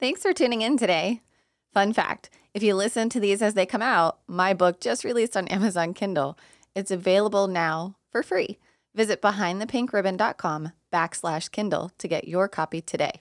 Thanks for tuning in today. Fun fact if you listen to these as they come out, my book just released on Amazon Kindle. It's available now for free. Visit behindthepinkribbon.com backslash Kindle to get your copy today.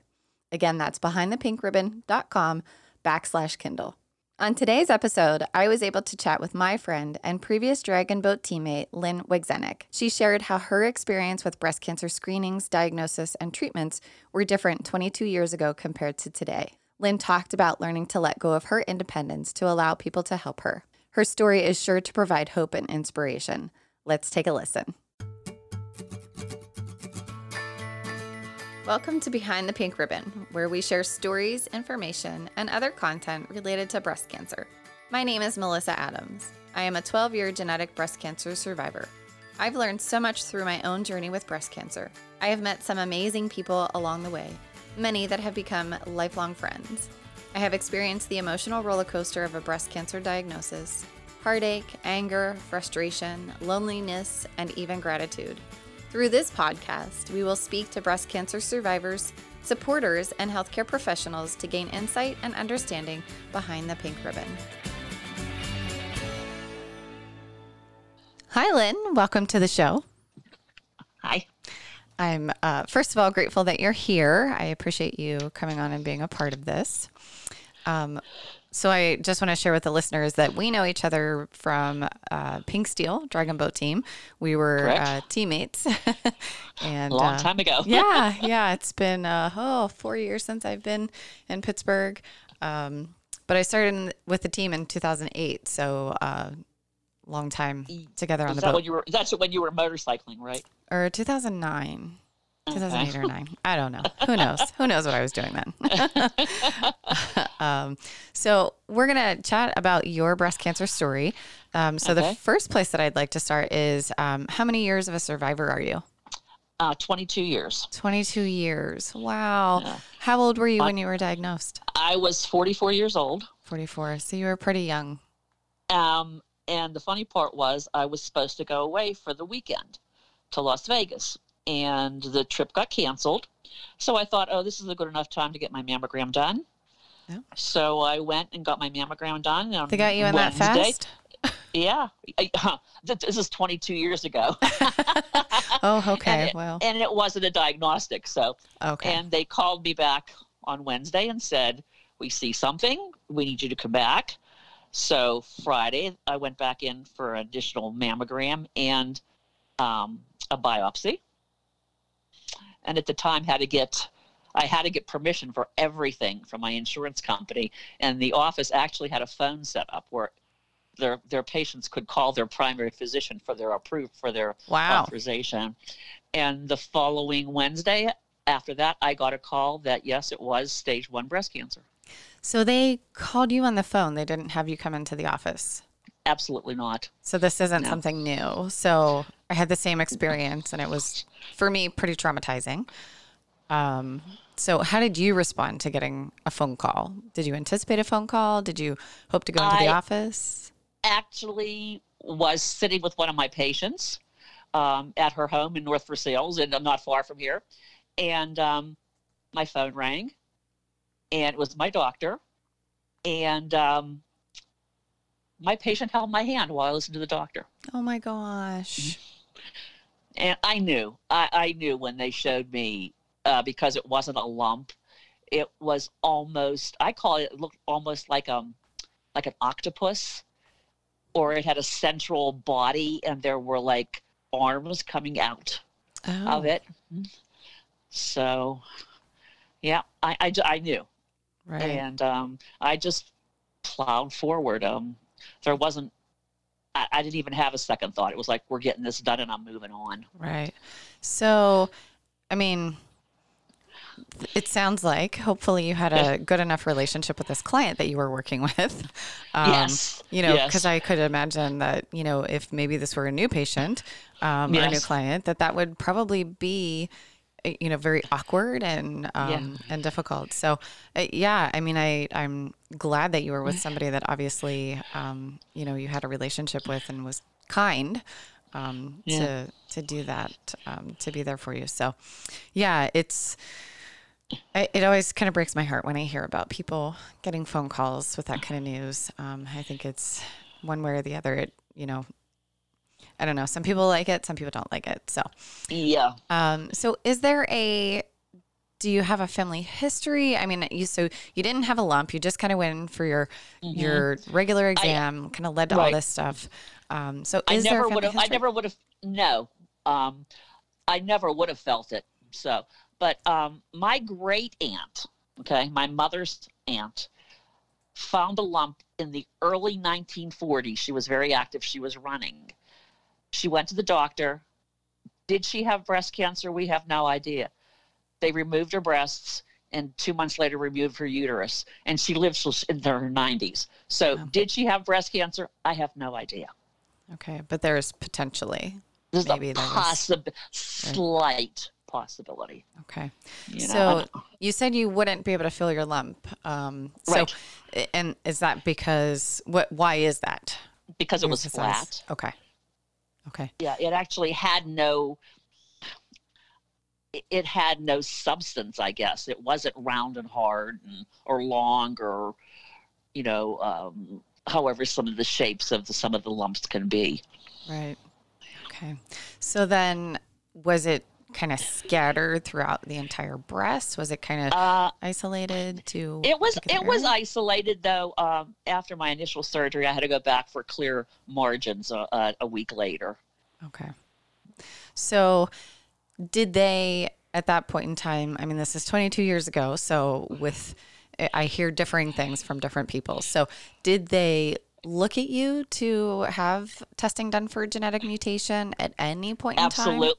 Again, that's behindthepinkribbon.com backslash Kindle. On today's episode, I was able to chat with my friend and previous Dragon Boat teammate, Lynn Wigzenik. She shared how her experience with breast cancer screenings, diagnosis, and treatments were different 22 years ago compared to today. Lynn talked about learning to let go of her independence to allow people to help her. Her story is sure to provide hope and inspiration. Let's take a listen. Welcome to Behind the Pink Ribbon, where we share stories, information, and other content related to breast cancer. My name is Melissa Adams. I am a 12 year genetic breast cancer survivor. I've learned so much through my own journey with breast cancer. I have met some amazing people along the way, many that have become lifelong friends. I have experienced the emotional roller coaster of a breast cancer diagnosis heartache, anger, frustration, loneliness, and even gratitude. Through this podcast, we will speak to breast cancer survivors, supporters, and healthcare professionals to gain insight and understanding behind the pink ribbon. Hi, Lynn. Welcome to the show. Hi. I'm, uh, first of all, grateful that you're here. I appreciate you coming on and being a part of this. Um, so I just want to share with the listeners that we know each other from uh, Pink Steel Dragon Boat Team. We were uh, teammates, and a long uh, time ago. yeah, yeah, it's been uh, oh four years since I've been in Pittsburgh. Um, but I started in, with the team in 2008, so uh, long time together on Is the boat. When you were, that's when you were motorcycling, right? Or 2009. 2008 or 9 i don't know who knows who knows what i was doing then um, so we're going to chat about your breast cancer story. Um, so okay. the first place that i'd like to start is um, how many years of a survivor are you? Uh, 22 years. 22 years. Wow. Yeah. how old were you when you were diagnosed? I was 44 years old. 44 so you were pretty young. Um, and the funny part was i was supposed to go away for the weekend to las vegas and the trip got canceled. So I thought, oh, this is a good enough time to get my mammogram done. So I went and got my mammogram done. they got you in that fast? Yeah. this is 22 years ago. oh, okay. And it, well. And it wasn't a diagnostic. So, okay. And they called me back on Wednesday and said, we see something. We need you to come back. So Friday, I went back in for an additional mammogram and um, a biopsy and at the time had to get I had to get permission for everything from my insurance company, and the office actually had a phone set up where their their patients could call their primary physician for their approved for their wow. authorization. And the following Wednesday, after that, I got a call that yes, it was stage one breast cancer. So they called you on the phone. They didn't have you come into the office. Absolutely not. So this isn't no. something new. So I had the same experience, and it was for me pretty traumatizing. Um, so how did you respond to getting a phone call? Did you anticipate a phone call? Did you hope to go into I the office? Actually, was sitting with one of my patients um, at her home in North Versailles, and I'm not far from here. And um, my phone rang, and it was my doctor. And um, my patient held my hand while I listened to the doctor. Oh my gosh. Mm-hmm. And I knew, I, I knew when they showed me uh, because it wasn't a lump. It was almost, I call it, it looked almost like um like an octopus, or it had a central body and there were like arms coming out oh. of it. So, yeah, I, I, I knew. Right. And um, I just plowed forward. Um, there wasn't I, I, didn't even have a second thought. It was like we're getting this done and I'm moving on. Right. So, I mean, it sounds like hopefully you had a good enough relationship with this client that you were working with. Um, yes. You know, because yes. I could imagine that you know if maybe this were a new patient um, yes. or a new client, that that would probably be Eh, you know very awkward and um, yeah. and difficult so uh, yeah i mean i i'm glad that you were with somebody that obviously um, you know you had a relationship with and was kind um, yeah. to to do that um, to be there for you so yeah it's I, it always kind of breaks my heart when I hear about people getting phone calls with that kind of news. Um, I think it's one way or the other. It, you know, I don't know. Some people like it, some people don't like it. So, Yeah. um, so is there a? Do you have a family history? I mean, you so you didn't have a lump. You just kind of went in for your your regular exam, kind of led to all Mm-hmm. This stuff. Um, so I is there a never family would have. I never would have. No, um, I never would have felt it. So, but um, my great aunt, okay, my mother's aunt, found a lump in the early 1940s. She was very active. She was running. She went to the doctor. Did she have breast cancer? We have no idea. They removed her breasts and two months later removed her uterus. And she lived in her 90s. So, Oh. did she have breast cancer? I have no idea. Okay, but there's potentially. There's Maybe a there was- possib- slight possibility. Okay. You know? so you said you wouldn't be able to feel your lump. Um, so, Right. and is that because what? Why is that? because it was Because the size- flat. Okay. Okay. Yeah, it actually had no. it- It had no substance, I guess. It wasn't round and hard and, or long or, you know, um, however some of the shapes of the, some of the lumps can be. Right. Okay. So then, was it kind of scattered throughout the entire breast? Was it kind of Uh, isolated to? It was it was isolated though. Um, after my initial surgery, I had to go back for clear margins a, a, a week later. Okay. So, did they at that point in time? I mean, this is 22 years ago. So, with I hear differing things from different people. So, did they look at you to have testing done for genetic mutation at any point in Absolute,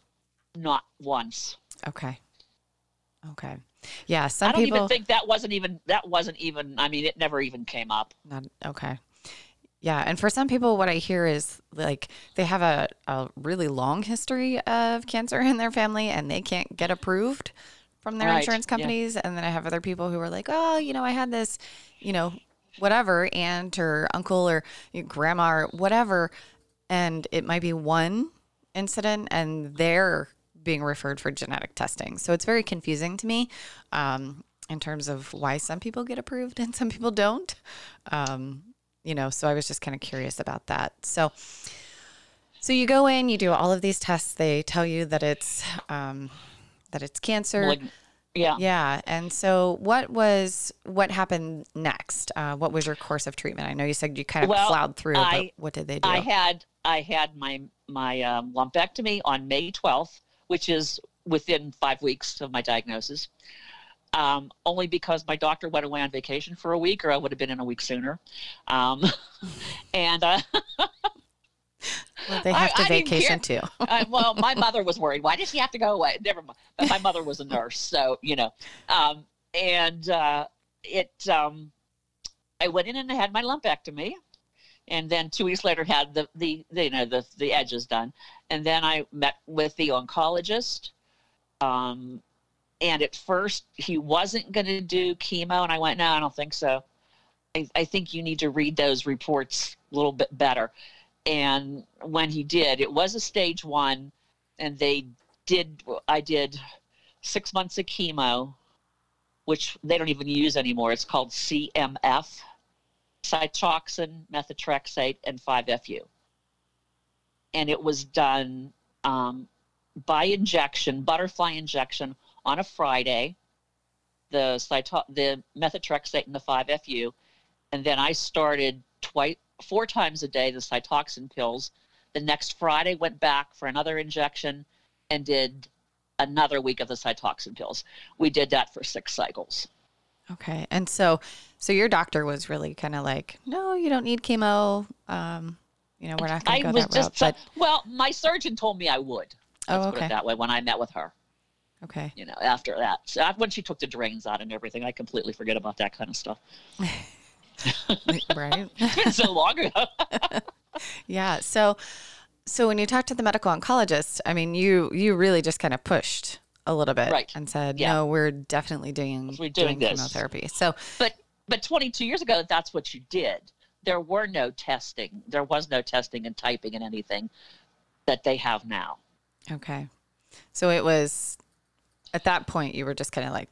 not once. Okay. Okay. Yeah. Some I don't people. even think that wasn't even that wasn't even. I mean, it never even came up. Not okay. Yeah, and for some people, what I hear is like they have a, a really long history of cancer in their family and they can't get approved from their Right, insurance yeah. companies. And then I have other people who are like, oh, you know, I had this, you know, whatever aunt or uncle or grandma or whatever, and it might be one incident and they're being referred for genetic testing. So it's very confusing to me um, in terms of why some people get approved and some people don't. Um, you know, so I was just kind of curious about that. So, so you go in, you do all of these tests. They tell you that it's um, that it's cancer. Like, yeah. Yeah. And so what was what happened next? Uh, what was your course of treatment? I know you said you kind of Well, plowed through, I- but what did they do? I had I had my my um, lumpectomy on May twelfth, which is within five weeks of my diagnosis. Um, only because my doctor went away on vacation for a week, or I would have been in a week sooner. Um, and uh, well, they I- have to I vacation too. I, well, my mother was worried. Why does she have to go away? Never mind. But my mother was a nurse, so you know. Um, and uh, it, um, I went in and I had my lumpectomy, and then two weeks later had the the, the you know the the edges done, and then I met with the oncologist. Um, and at first he wasn't going to do chemo, and I went, no, I don't think so. I, I think you need to read those reports a little bit better. And when he did, it was a stage one, and they did. I did six months of chemo, which they don't even use anymore. It's called CMF, cytoxan, methotrexate, and 5FU. And it was done um, by injection, butterfly injection, on a Friday. The cyto- the methotrexate and the 5FU, and then I started twice, four times a day the cytoxan pills. The next Friday went back for another injection, and did another week of the cytoxan pills. We did that for six cycles. Okay. And so, so your doctor was really kind of like, no, you don't need chemo. Um, you know, we're not going to go was that just route. But well, my surgeon told me I would. Let's oh, put it that way. When I met with her, Okay. you know, after that, so when she took the drains out and everything, I completely forget about that kind of stuff. right. It's been so long ago. Yeah. So, so when you talked to the medical oncologist, I mean, you you really just kind of pushed a little bit Right. and said, Yeah. no, we're definitely doing We're doing this. chemotherapy. So, but but 22 years ago, that's what you did. There were no testing. There was no testing and typing and anything that they have now. okay. So it was at that point you were just kind of like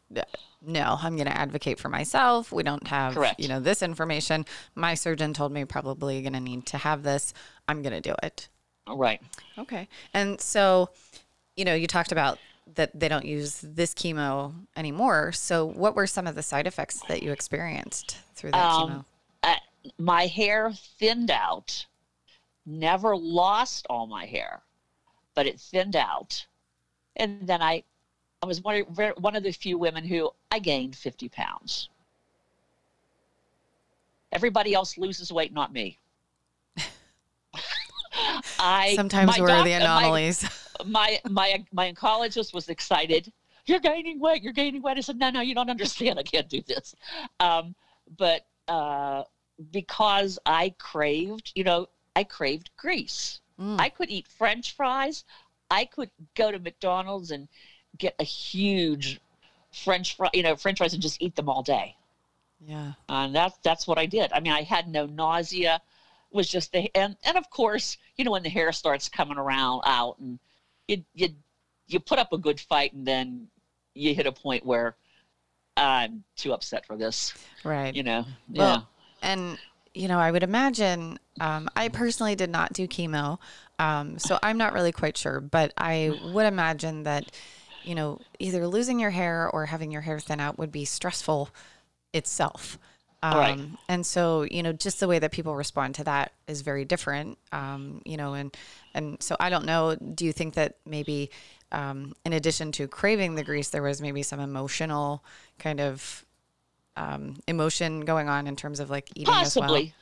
no i'm going to advocate for myself we don't have Correct. you know this information my surgeon told me probably going to need to have this i'm going to do it Right. okay and so you know you talked about that they don't use this chemo anymore so what were some of the side effects that you experienced through that chemo Um, uh, my hair thinned out. Never lost all my hair, but it thinned out. And then I, I was one of, one of the few women who I gained 50 pounds. Everybody else loses weight, not me. I sometimes we're doc- the uh, my- anomalies my my my oncologist was excited. You're gaining weight. You're gaining weight. I said, no, no, you don't understand. I can't do this. Um, but uh, because I craved, you know, I craved grease. Mm, I could eat French fries. I could go to McDonald's and get a huge French fry, you know, French fries and just eat them all day. yeah And that's that's what I did. I mean, I had no nausea. It was just the and and of course, you know, when the hair starts coming around out, and you you you put up a good fight, and then you hit a point where I'm too upset for this. right You know, yeah. And you know, I would imagine. Um, I personally did not do chemo, um, so I'm not really quite sure. But I would imagine that, you know, either losing your hair or having your hair thin out would be stressful itself. Um, Right. And so, you know, just the way that people respond to that is very different. Um, you know, and and so I don't know. Do you think that maybe, um, in addition to craving the grease, there was maybe some emotional kind of um, emotion going on in terms of like eating possibly, as well? Okay.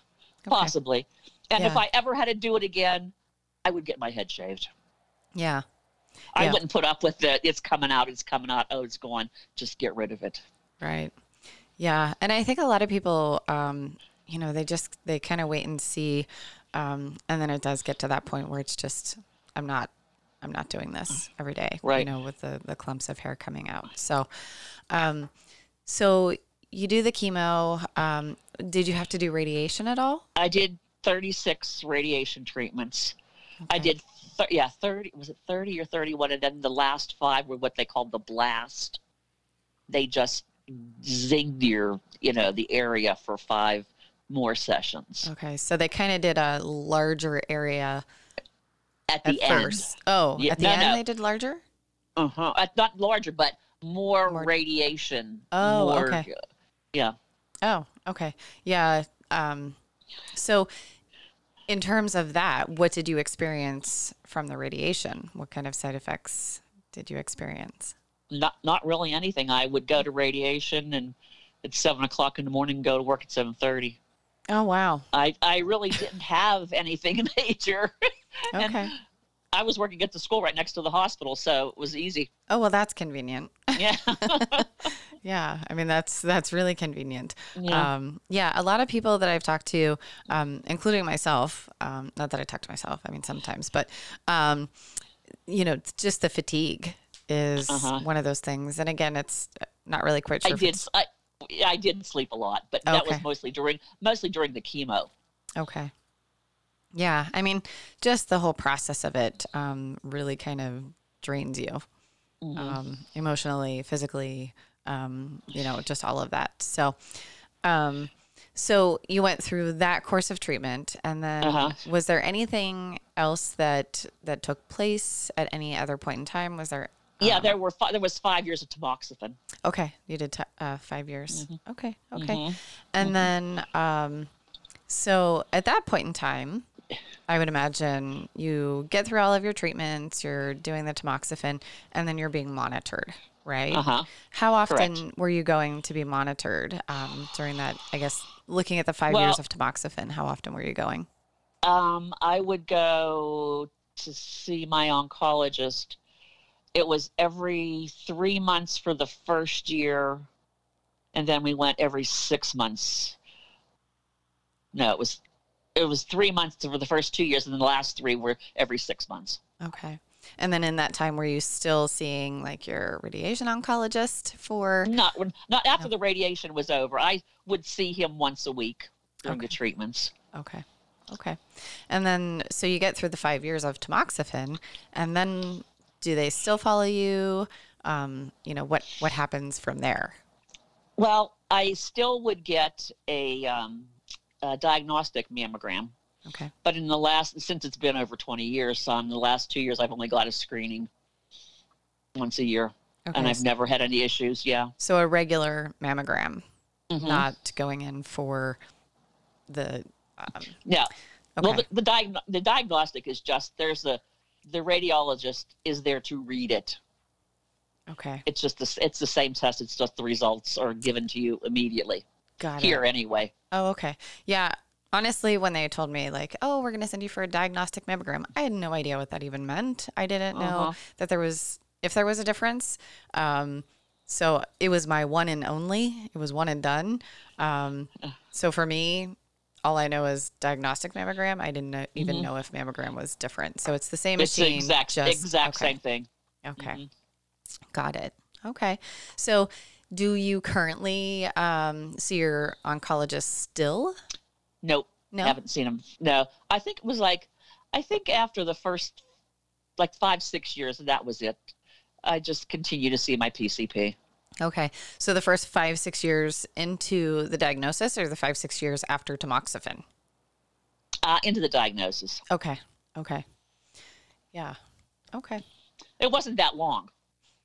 possibly. And if I ever had to do it again, I would get my head shaved. Yeah. I Yeah. wouldn't put up with the it's coming out, it's coming out, oh, it's gone. Just get rid of it. Right. Yeah. And I think a lot of people, um, you know, they just, they kind of wait and see. Um, and then it does get to that point where it's just, I'm not, I'm not doing this every day, right? you know, with the, the clumps of hair coming out. So, um, so you do the chemo. Um, did you have to do radiation at all? I did 36 radiation treatments. I did, th- yeah, 30, was it 30 or 31? And then the last five were what they called the blast. They just your, you know, the area for five more sessions Okay. So they kind of did a larger area at at the end. first. Oh, Yeah, at the no, end no. they did larger? Uh-huh. Uh, not larger, but more, More- radiation. Oh, more, okay. Yeah. Oh, okay. Yeah. Um, so, in terms of that, what did you experience from the radiation? What kind of side effects did you experience? Not, not really anything. I would go to radiation and at seven o'clock in the morning, go to work at 730. Oh, wow. I, I really didn't have anything major. Okay. I was working at the school right next to the hospital, so it was easy. Oh, well, that's convenient. Yeah. Yeah, I mean that's that's really convenient. Yeah. Um, yeah, a lot of people that I've talked to, um, including myself, um, not that I talk to myself, I mean sometimes, but um, you know, just the fatigue is Uh-huh. one of those things. And again, it's not really quite I sure. if did. I, I did sleep a lot, but that was mostly during mostly during the chemo. Okay. Yeah, I mean, just the whole process of it um, really kind of drains you Mm-hmm. um, emotionally, physically, um, you know, just all of that. So, um, so you went through that course of treatment, and then Uh-huh. was there anything else that that took place at any other point in time? Was there? Yeah, um, there were fi- there was five years of tamoxifen. Okay, you did t- uh, five years. Mm-hmm. Okay, okay, and then um, so at that point in time, I would imagine you get through all of your treatments. You're doing the tamoxifen, and then you're being monitored, right? Uh huh. How often Correct. were you going to be monitored um, during that? I guess looking at the five years of tamoxifen, how often were you going? Um, I would go to see my oncologist. It was every three months for the first year, and then we went every six months. No, it was it was three months for the first two years, and then the last three were every six months. Okay. And then in that time, were you still seeing like your radiation oncologist for? Not when- not after the radiation was over. I would see him once a week during the treatments. Okay. Okay. And then, so you get through the five years of tamoxifen, and then do they still follow you um, you know, what what happens from there? Well, I still would get a, um, a diagnostic mammogram, Okay. but in the last since it's been over 20 years, so in the last two years, I've only got a screening once a year, Okay. and I've never had any issues. Yeah. so a regular mammogram, Mhm. not going in for the. Um, Yeah. okay. Well, the, the, diag- the diagnostic is just there's a the radiologist is there to read it. okay. It's just the, it's the same test. It's just the results are given to you immediately Got it. here it. anyway. Oh, okay. Yeah. Honestly, when they told me like, "Oh, we're going to send you for a diagnostic mammogram," I had no idea what that even meant. I didn't know Uh-huh. that there was if there was a difference. Um, so it was my one and only. It was one and done. Um, so for me, all I know is diagnostic mammogram. I didn't know, even Mhm. know if mammogram was different. So it's the same It's the exact just- exact okay. same thing. Okay. Mhm. Got it. Okay. So do you currently um, see your oncologist still? Nope. No. Haven't seen him. No. I think it was like I think after the first like five six years that was it. I just continue to see my PCP. Okay. So the first five, six years into the diagnosis or the five, six years after tamoxifen? Uh, into the diagnosis. Okay. Okay. Yeah. Okay. It wasn't that long.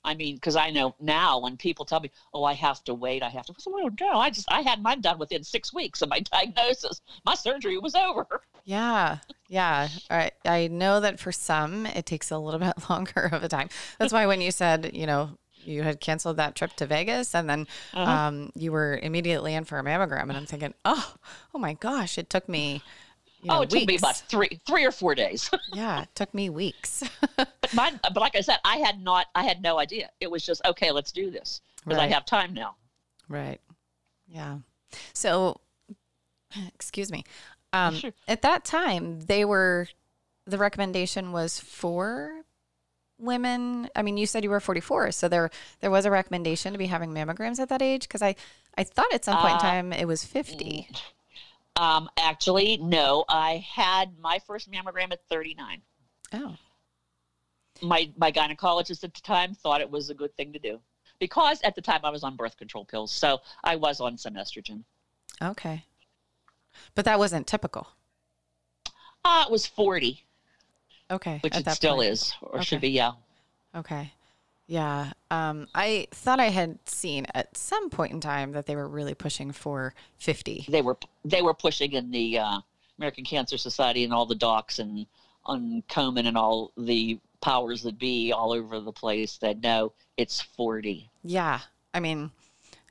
I mean, because I know now when people tell me, "Oh, I have to wait," I have to. "Well, no, I just I had mine done within six weeks of my diagnosis. My surgery was over." Yeah. Yeah. All right. I know that for some, it takes a little bit longer of a time. That's why when you said, you know, you had canceled that trip to Vegas and then Uh-huh. um, you were immediately in for a mammogram. And I'm thinking, oh, oh my gosh, it took me, you know, oh, it took me about three three or four days. yeah, it took me weeks. but mine, but like I said, I had not, I had no idea. It was just okay. Let's do this because I have time now. Right. Yeah. So, excuse me. Um, Sure. At that time, they were, the recommendation was for women. I mean, you said you were 44, so there there was a recommendation to be having mammograms at that age. Because I I thought at some point in Uh, time it was 50. Um, actually, no. I had my first mammogram at 39. Oh, My my gynecologist at the time thought it was a good thing to do because at the time I was on birth control pills, so I was on some estrogen. okay. But that wasn't typical. Uh, it was 40, Okay. which it still point. is, or should be. Yeah. Okay. Yeah. Um, I thought I had seen at some point in time that they were really pushing for 50. They were they were pushing in the uh, American Cancer Society and all the docs and on Komen and all the powers that be all over the place that no, it's 40, Yeah. I mean,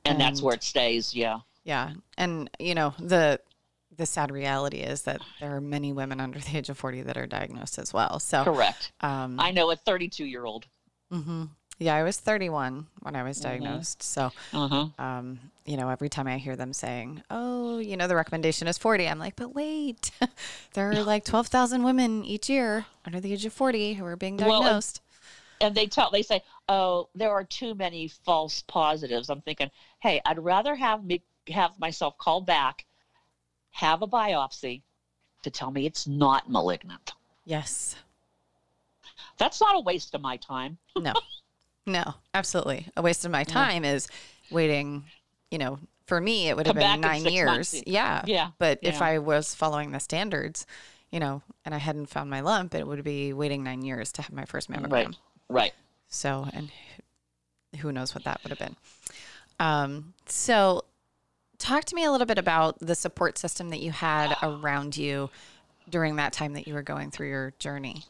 and that's where it stays. Yeah. yeah. And you know, the the sad reality is that there are many women under the age of 40 that are diagnosed as well. So, Correct. um I know a 32 year old. mhm. yeah, I was 31 when I was Mhm. diagnosed. So, Uh huh. um, you know, every time I hear them saying, "Oh, you know, the recommendation is 40," I'm like, "But wait, there are like 12,000 women each year under the age of 40 who are being Well, and- diagnosed." and they tell they say oh there are too many false positives i'm thinking hey i'd rather have me have myself called back have a biopsy to tell me it's not malignant yes. that's not a waste of my time No. no, absolutely. A waste of my time is waiting, you know, for me it would have Come back been 9 years. months. Yeah. yeah But if I was following the standards, you know, and I hadn't found my lump, it would be waiting 9 years to have my first mammogram. right right So, and who- who knows what that would have been. Um, so, talk to me a little bit about the support system that you had around you during that time that you were going through your journey.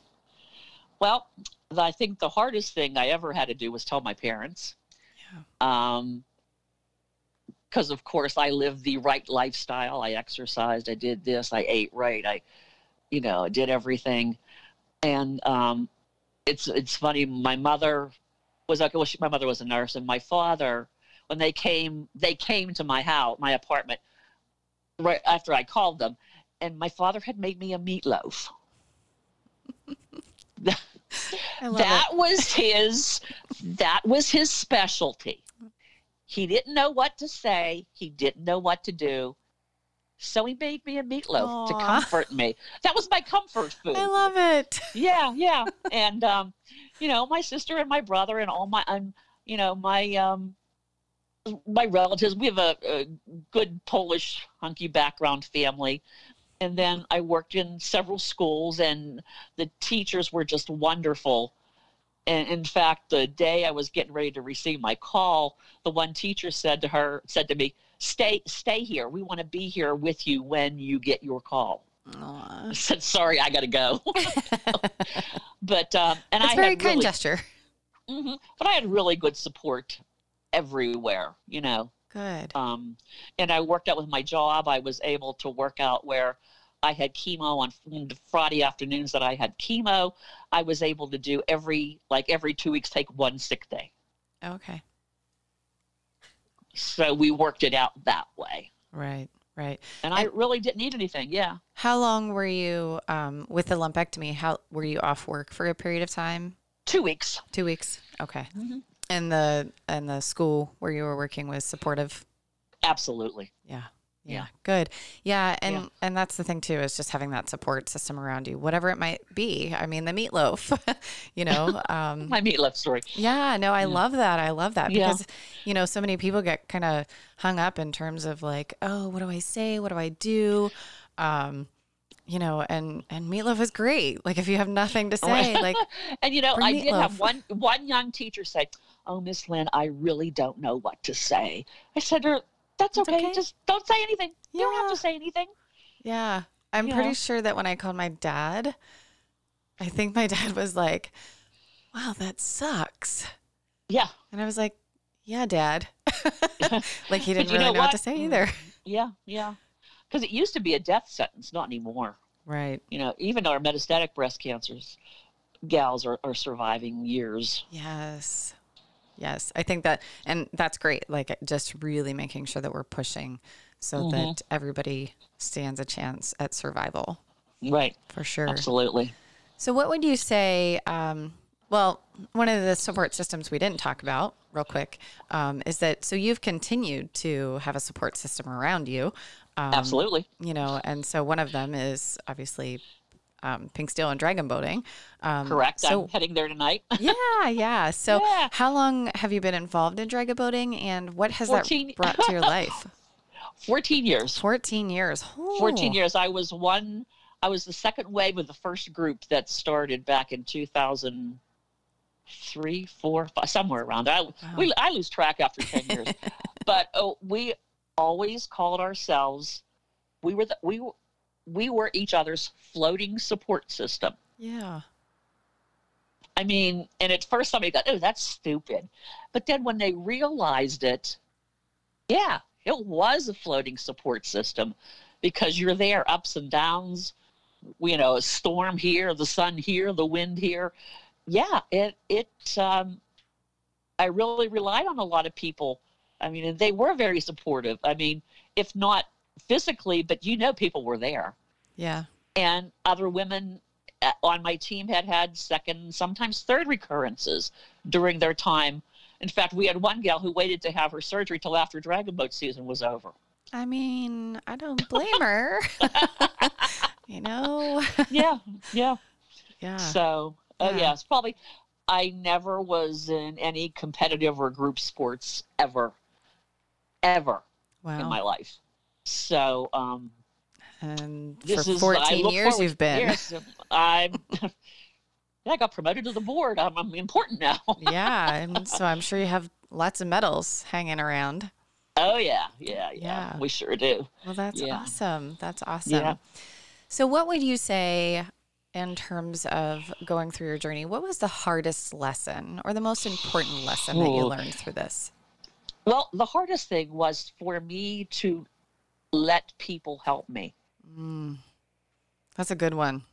well i think the hardest thing i ever had to do was tell my parents. Um because of course i lived the right lifestyle. I exercised i did this i ate right i you know did everything. And um it's it's funny my mother was like well she, my mother was a nurse and my father when they came they came to my house my apartment right after i called them and my father had made me a meatloaf. That was his that was his specialty. He didn't know what to say. He didn't know what to do. So he made me a meatloaf to comfort me. That was my comfort food. I love it. yeah yeah. And um you know my sister and my brother and all my and you know, my um, my relatives. We have a, a good Polish hunky background family, and then I worked in several schools, and the teachers were just wonderful. And in fact, the day I was getting ready to receive my call, the one teacher said to her, said to me, "Stay, stay here. We want to be here with you when you get your call." I said, "Sorry, I got to go." but um, and That's I very kind really, gesture. Mhm. but I had really good support everywhere. You know, Good. um, and I worked out with my job. I was able to work out where I had chemo on Friday afternoons that I had chemo. I was able to do every like every two weeks take one sick day. Okay. So we worked it out that way, Right. Right. and I And- really didn't need anything. Yeah, How long were you um, with the lumpectomy? How were you off work for a period of time? two weeks. Two weeks. Okay. Mhm. And the and the school where you were working was supportive. Absolutely. Yeah. Yeah. Yeah. Good. Yeah. And Yeah. and that's the thing too is just having that support system around you, whatever it might be. I mean, the meatloaf. you know. Um, My meatloaf story. Yeah, no, I Yeah. love that. I love that because you know, so many people get kind of hung up in terms of like, oh, what do I say? What do I do? Um, you know, and and meatloaf is great. Like if you have nothing to say, like And you know, I did have one one young teacher say, "Oh, Miss Lynn, I really don't know what to say." I said to her, "That's okay. okay. Just don't say anything. You don't have to say anything." yeah. I'm Yeah. pretty sure that when I called my dad, I think my dad was like, Wow, that sucks. Yeah, And I was like, Yeah, dad. like he didn't really know know what to say mm, either. yeah, yeah. Because it used to be a death sentence, not anymore. Right. You know, even our metastatic breast cancers gals are, are surviving years. Yes. Yes. I think that, and that's great. Like just really making sure that we're pushing so Mhm. that everybody stands a chance at survival Right. for sure. Absolutely. So, what would you say? Um, well, one of the support systems we didn't talk about, real quick, um, is that so you've continued to have a support system around you. Um, Absolutely. You know, and so one of them is obviously um, Pink Steel and Dragon Boating. Um, Correct. So, I'm heading there tonight. yeah, yeah. So, Yeah. how long have you been involved in dragon boating, and what has 14 that brought to your life? 14 years. Fourteen years. 14 years. I was one, I was the second wave of the first group that started back in 2003, four, somewhere around. I, we, I lose track after 10 years. but oh, we always called ourselves, we were, the, we, we were each other's floating support system. Yeah. I mean, and at first somebody thought, oh, that's stupid. But then when they realized it, yeah, it was a floating support system because you're there, ups and downs, you know, a storm here, the sun here, the wind here. Yeah, it, it, um, I really relied on a lot of people. I mean, and they were very supportive. I mean, if not physically, but you know, people were there Yeah. and other women uh, on my team had had second, sometimes third recurrences during their time. In fact, we had one gal who waited to have her surgery till after dragon boat season was over. I mean, I don't blame her. you know. Yeah, yeah. Yeah. So, oh Yeah. yes, probably. I never was in any competitive or group sports ever, ever in my life. So, um, And for this is 14 look years you've been. Yes, I'm. yeah, I got promoted to the board. I'm, I'm important now. yeah. And so I'm sure you have lots of medals hanging around. Oh yeah, yeah, yeah. Yeah. We sure do. Well, that's Yeah. awesome. That's awesome. Yeah. So, what would you say in terms of going through your journey? What was the hardest lesson or the most important lesson that you learned through this? Well, the hardest thing was for me to let people help me. Mm, that's a good one.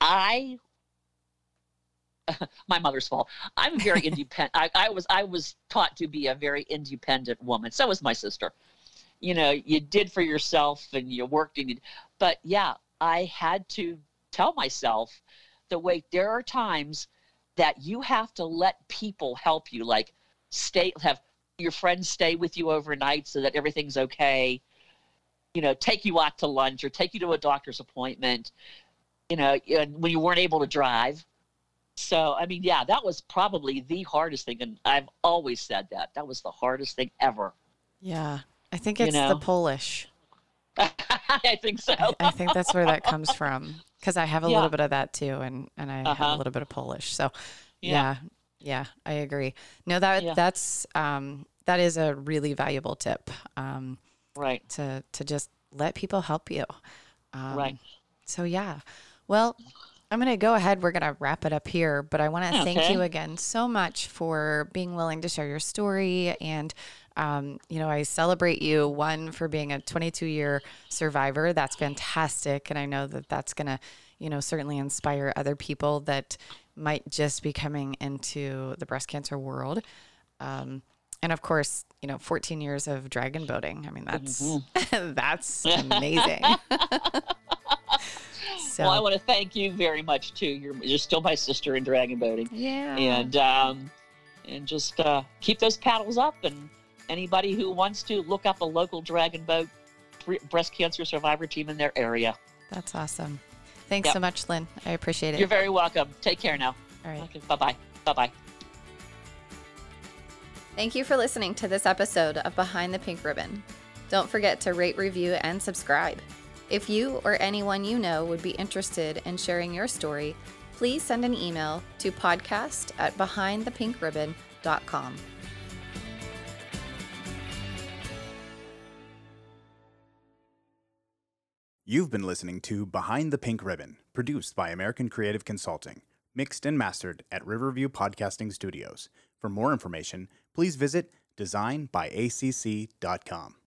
I my mother's fault. I'm very independent. I, I was I was taught to be a very independent woman. So was my sister. You know, you did for yourself and you worked and you but yeah, I had to tell myself the way there are times that you have to let people help you, like stay have your friends stay with you overnight so that everything's okay. You know, take you out to lunch or take you to a doctor's appointment. You know, and when you weren't able to drive, So, I mean, yeah, that was probably the hardest thing. And I've always said that. That was the hardest thing ever. Yeah. I think You it's know? the Polish. I think so. I, I think that's where that comes from because I have a Yeah. little bit of that too, and and I have a Uh-huh. little bit of Polish. So Yeah. yeah, yeah, I agree. No, that Yeah. that's um, that is a really valuable tip um, right. to to just let people help you. Um, Right. So yeah, well. I'm going to go ahead. We're going to wrap it up here, but I want to thank you again so much for being willing to share your story. And, um, you know, I celebrate you, one, for being a 22 year survivor. That's fantastic. And I know that that's going to, you know, certainly inspire other people that might just be coming into the breast cancer world. Um, and of course, you know, 14 years of dragon boating. I mean, that's that's amazing. so, Well, I want to thank you very much too. You're, you're still my sister in dragon boating, yeah. and um, and just uh, keep those paddles up. And anybody who wants to look up a local dragon boat breast cancer survivor team in their area. That's awesome. Thanks Yep. so much, Lynn. I appreciate it. You're very welcome. Take care now. All right. Okay. Bye bye. Bye bye. Thank you for listening to this episode of Behind the Pink Ribbon. Don't forget to rate, review, and subscribe. If you or anyone you know would be interested in sharing your story, please send an email to podcast at behindthepinkribbon.com. You've been listening to Behind the Pink Ribbon, produced by American Creative Consulting, mixed and mastered at Riverview Podcasting Studios. For more information, please visit designbyacc.com.